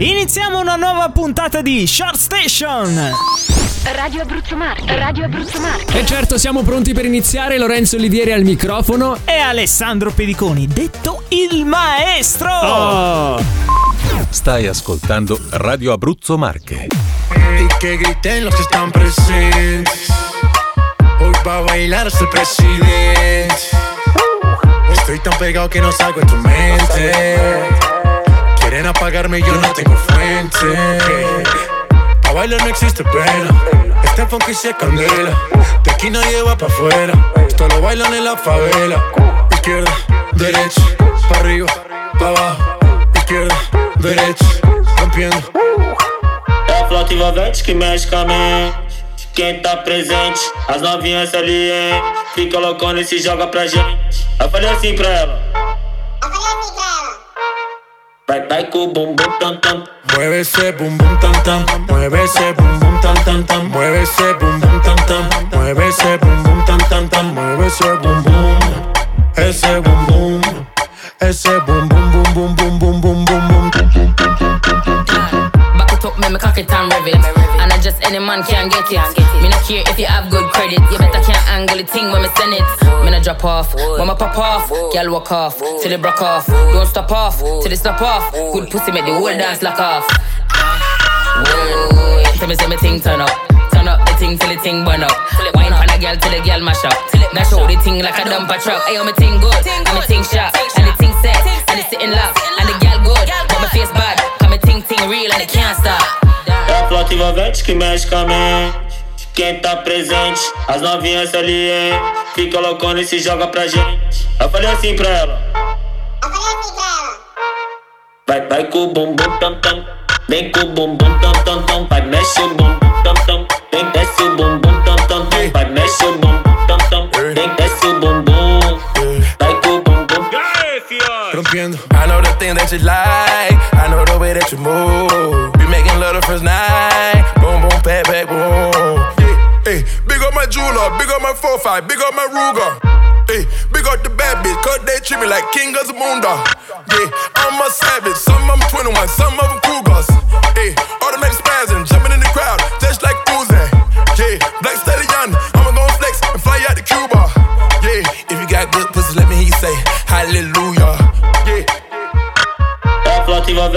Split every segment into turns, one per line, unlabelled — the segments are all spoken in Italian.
Iniziamo una nuova puntata di Short Station.
Radio Abruzzo Marche, Radio Abruzzo Marche.
E certo, siamo pronti per iniziare. Lorenzo Olivieri al microfono.
E Alessandro Pediconi, detto il maestro.
Oh.
Stai ascoltando Radio Abruzzo Marche.
Y que griten los que están presentes. Hoy va a bailar hasta el presidente. Estoy tan pegado que no salgo de tu mente. Y yo no tengo fuente. Pa' bailar no existe pena. Este funky se candela. De aquí nadie va pa' afuera. Esto lo bailan en la favela. Izquierda, derecha, pa' arriba, pa' abajo. Izquierda, derecha, rompiendo.
É a flauta envolvente que mexe com a mente. Quem tá presente, as novinhas ali, hein? Fica loucona e se joga pra gente. Eu falei assim pra ela. Bye bye, cu, boom, boom, tan,
tan. Muévese, bum, bum, tan, tan. Muévese, bum, bum, tan, tan, tan. Muévese, bum, bum, tan, tan. Muévese, bum, bum, tan, tan, tan. Muévese, bum, bum. Ese bum, bum. Ese bum, bum, bum, bum, bum, bum, bum, bum, bum.
Back it up, make me cock it and rev it. And I just any man can get it. Me not care if you have good credit. You better can't angle the thing when me send it. Me not drop off, when me pop off. Girl walk off, till it broke off. Don't stop off, till it stop off. Good pussy make the whole dance lock off. Whoa, tell me say me thing turn up. Turn up the thing till the thing burn up. Wine pan a girl till the girl mash up. Now show the thing like a dumper truck. Ayo, me thing good, and me thing sharp, and the thing set, and it's sitting locked, and the girl good, but my face bad. Thing thing real and it can't stop.
É a flauta envolvente que mexe com a mente. Quem tá presente, as novinhas ali, hein? Fica loucona e se joga pra gente. Eu falei assim pra ela. Vai, vai com o bumbum tam tam. Vem com o bumbum tam tam tam. Vai, mexe o bumbum tam tam. Vem, desce o bumbum tam tam tam. Vai, mexe o bumbum tam tam. Vem, desce o bumbum. Vai com o bumbum.
Rompiendo.
I know the thing that you like. That you move. We making love the first night. Boom, boom, pat, pat, boom. Hey, hey, big up my jeweler, big up my 4-5, big up my Ruger. Hey, big up the bad bitch, cause they treat me like king of the moon. Yeah, I'm a savage, some of them 21, some of them cougars. Hey, automatic spazzing, jumping in the crowd, just like Uzi. Yeah, black stallion, I'ma go flex and fly out to Cuba. Yeah, if you got good pussy, let me hear you say hallelujah.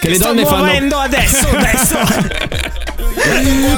che le
Sto
donne fanno.
muovendo adesso, adesso.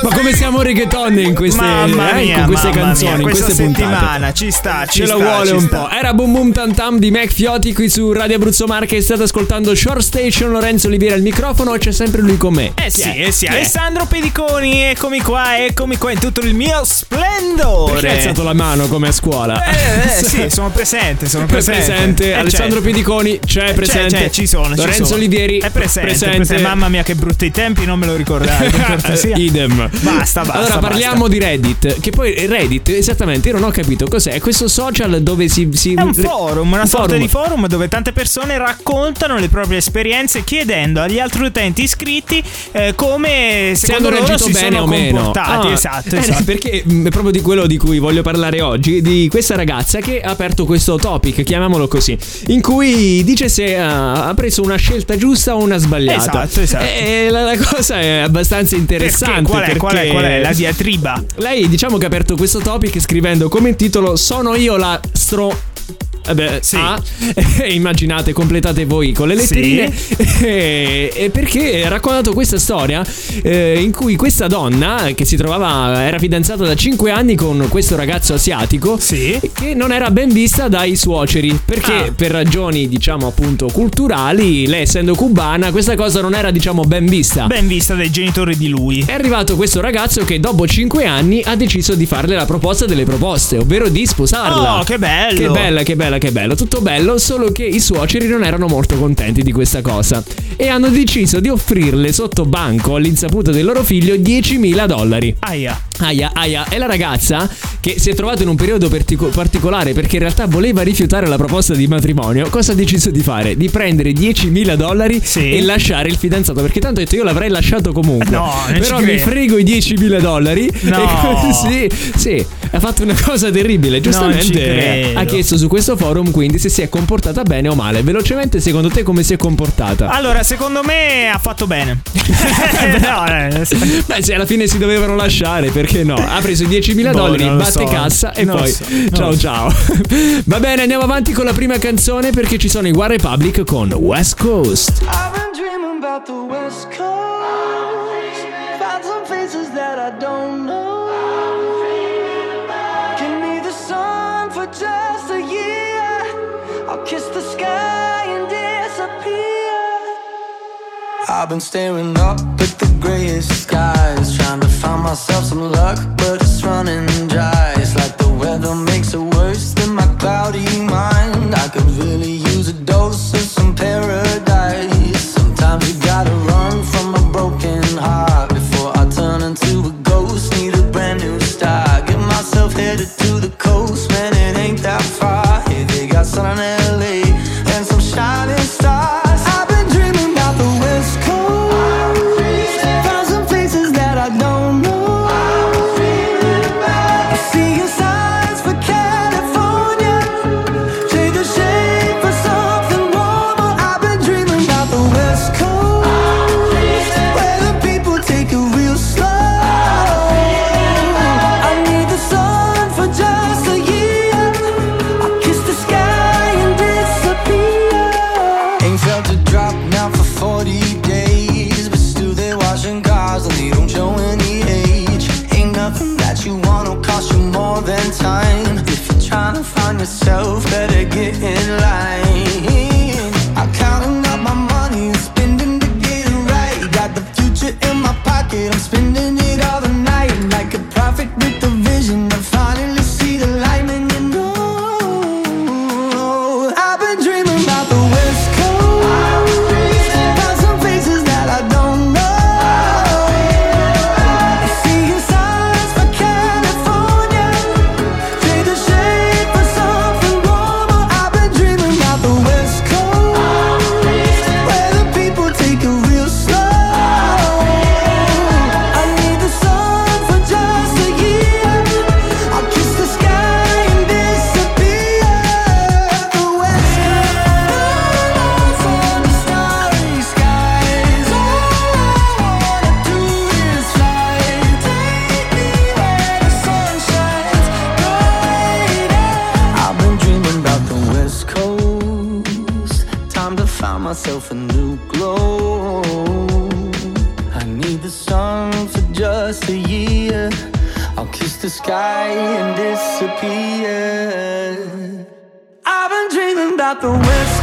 Ma come siamo reggaeton in queste,
mamma
eh,
mia,
con queste
mamma
canzoni,
mia, questa
queste puntate?
settimana ci sta, ci
Ce lo
sta,
vuole
ci
un
sta.
po'. Era Boom Boom Tam Tam di Mac Fiotti qui su Radio Abruzzo Marche. State ascoltando Short Station. Lorenzo Oliviera al microfono c'è sempre lui con me.
Eh sì,
è?
eh sì,
è?
Alessandro Pediconi, eccomi qua, eccomi qua in tutto il mio splendore.
Perché hai alzato la mano come a scuola?
Eh, eh, sì, sono presente, sono presente.
presente,
Eh,
Alessandro
c'è.
Pediconi c'è presente.
C'è, c'è, ci sono, ci
Lorenzo
sono.
Olivieri
è presente,
presente.
presente. Mamma mia che brutti tempi, non me lo.
Eh, Idem.
Basta, basta.
Allora parliamo
basta.
di Reddit. Che poi Reddit, esattamente, io non ho capito cos'è. È questo social dove si. si
È un forum, una
un
sorta
forum.
di forum dove tante persone raccontano le proprie esperienze chiedendo agli altri utenti iscritti eh, come
Se
secondo
hanno
loro
reagito
si
bene
sono
o meno.
comportati.
Ah,
esatto,
eh,
esatto.
Perché mh, è proprio di quello di cui voglio parlare oggi, di questa ragazza che ha aperto questo topic, chiamiamolo così, in cui dice se ha, ha preso una scelta giusta o una sbagliata.
Esatto, esatto.
E la, la cosa è abbastanza interessante.
Perché? Qual è, qual è, qual è la diatriba?
Lei diciamo che ha aperto questo topic scrivendo come titolo Sono io la stro... Eh beh,
Sì.
A, e immaginate, completate voi con le letterine. E, e perché ha raccontato questa storia eh, in cui questa donna che si trovava, era fidanzata da 5 anni con questo ragazzo asiatico,
Sì.
che non era ben vista dai suoceri. Perché
Ah.
per ragioni, diciamo appunto, culturali, lei essendo cubana, questa cosa non era, diciamo, ben vista.
Ben vista dai genitori di lui.
È arrivato questo ragazzo che dopo 5 anni ha deciso di farle la proposta delle proposte, ovvero di sposarla.
Oh, che bello.
Che bella, che bella, che bello, tutto bello, solo che i suoceri non erano molto contenti di questa cosa e hanno deciso di offrirle sotto banco all'insaputa del loro figlio 10.000 dollari.
Aia.
Aia, aia, e la ragazza che si è trovata in un periodo partico- particolare perché in realtà voleva rifiutare la proposta di matrimonio, cosa ha deciso di fare? Di prendere 10.000 dollari
Sì.
e lasciare il fidanzato perché tanto ha detto io l'avrei lasciato comunque.
No,
Però mi frego i 10.000 dollari.
No.
E così, sì, ha fatto una cosa terribile. Giustamente ha chiesto su questo forum quindi se si è comportata bene o male. Velocemente, secondo te come si è comportata?
Allora, secondo me ha fatto bene. no, eh,
Beh, se alla fine si dovevano lasciare, perché no? Ha preso i 10.000
Boh,
dollari, batte
so.
cassa e
Non
poi
so,
ciao ciao. Va bene, andiamo avanti con la prima canzone perché ci sono i One Republic con West Coast.
I've been dreaming about the West Coast. Found some places that I don't know. Give me the sun for just a year. I'll kiss the sky and disappear. I've been staring up at the grayest skies, trying to find myself some luck, but dreaming about the West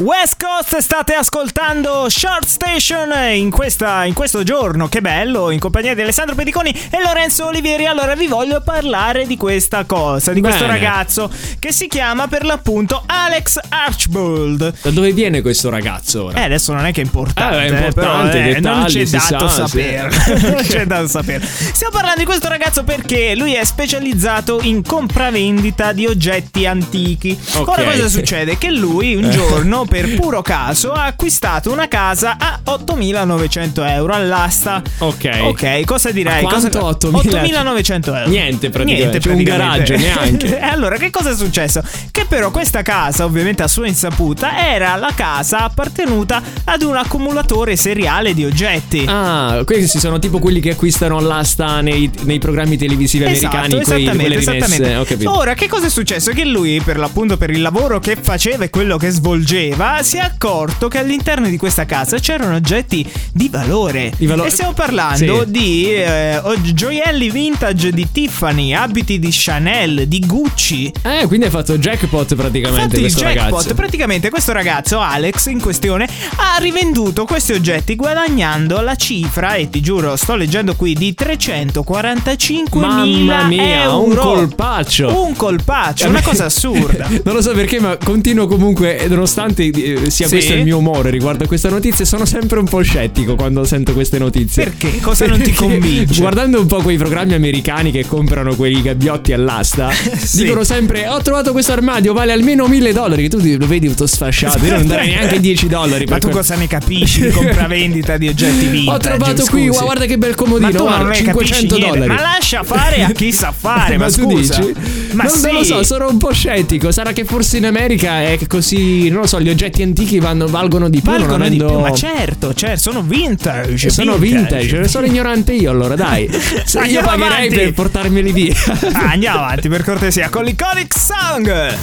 West Coast
state ascoltando Short Station in, questa- in questo giorno, che bello, in compagnia di Alessandro Pediconi e Lorenzo Olivieri. Allora vi voglio parlare di questa cosa, di questo
Bene.
ragazzo che si chiama per l'appunto Alex Archbold.
Da dove viene questo ragazzo ora?
Eh, adesso non è che è importante,
Eh, è importante,
però, eh, non c'è dato
sa,
sapere.
sì.
non c'è dato sapere. Stiamo parlando di questo ragazzo perché lui è specializzato in compravendita di oggetti antichi.
Ok.
Ora cosa succede? Che lui un giorno, per puro caso, ha acquistato una casa a 8.900 euro all'asta.
Ok.
Ok, cosa direi? Cosa-
8.000?
8.900 euro.
Niente, praticamente.
Niente,
Cioè, un garage, neanche.
E allora, che cosa è successo? Che però questa casa, ovviamente a sua insaputa, era la casa appartenuta ad un accumulatore seriale di oggetti.
Ah, questi sono tipo quelli che acquistano all'asta nei, nei programmi televisivi americani,
Esatto,
quei,
esattamente, esattamente. Ora, che cosa è successo? Che lui, per l'appunto per il lavoro che faceva e quello che svolgeva, si è accorto che all'interno di questa casa c'erano oggetti di valore.
Di valo-
e stiamo parlando
Sì.
di eh, gioielli vintage di Tiffany, abiti di Chanel, di Gucci.
Eh, quindi hai fatto jackpot praticamente
Infatti
questo
jackpot,
ragazzo.
praticamente questo ragazzo Alex in questione ha rivenduto questi oggetti guadagnando la cifra e ti giuro sto leggendo qui di 345
Mamma mia,
euro.
un colpaccio.
Un colpaccio, una cosa assurda.
non lo so perché, ma continuo comunque, nonostante eh, sia
Sì?
questo il mio umore riguardo a questa notizia, sono sempre un po' scettico quando sento queste notizie.
Perché? Cosa non ti convince?
Guardando un po' quei programmi americani che comprano quei gabbiotti all'asta,
Sì.
dicono sempre: Ho trovato questo armadio, vale almeno 1000 dollari. Che tu lo vedi tutto sfasciato. Io non darei neanche 10 dollari.
Ma tu
que-
cosa ne capisci di compravendita di oggetti vintage?
Ho trovato qui,
scusi?
guarda che bel comodino.
Ma tu
guarda,
non ne
500
capisci niente.
dollari.
Ma lascia fare a chi sa fare, ma,
tu
scusa.
dici?
Ma
non,
sì.
lo so, sono un po' scettico. Sarà che forse in America è così. Non lo so, gli oggetti antichi vanno- valgono di più.
Valgono di
avendo-
più, ma certo, certo, sono vintage.
Sono vintage, sono ignorante io allora, dai. Se io pagherei
avanti.
per portarmeli via.
Ah, andiamo avanti per cortesia con l'Iconic Song.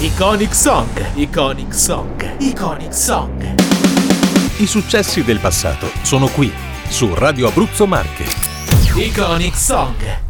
Iconic Song, Iconic Song, Iconic Song.
I successi del passato sono qui, su Radio Abruzzo Marche.
Iconic Song.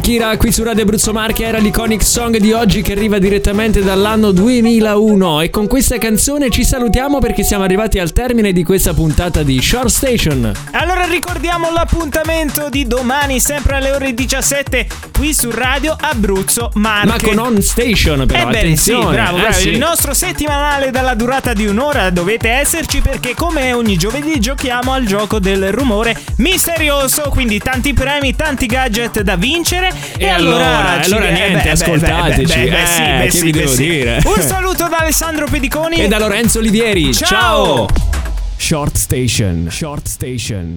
Shakira qui su Radio Abruzzo Marche era l'iconic song di oggi che arriva direttamente dall'anno 2001 e con questa canzone ci salutiamo perché siamo arrivati al termine di questa puntata di Short Station.
Allora ricordiamo l'appuntamento di domani, sempre alle ore 17, qui su Radio Abruzzo Marche.
Ma con On Station però,
Ebbene sì,
attenzione.
bravo,
eh
bravo.
sì.
Il nostro settimanale dalla durata di un'ora dovete esserci perché come ogni giovedì giochiamo al gioco del rumore misterioso, quindi tanti premi, tanti gadget da vincere.
E allora,
ci-
allora
eh,
niente,
beh,
ascoltateci.
beh, beh, beh, sì,
Eh,
beh,
che
sì,
vi devo
sì.
dire?
Un saluto da Alessandro Pediconi
E da Lorenzo Olivieri.
Ciao.
Ciao. Short Station. Short Station.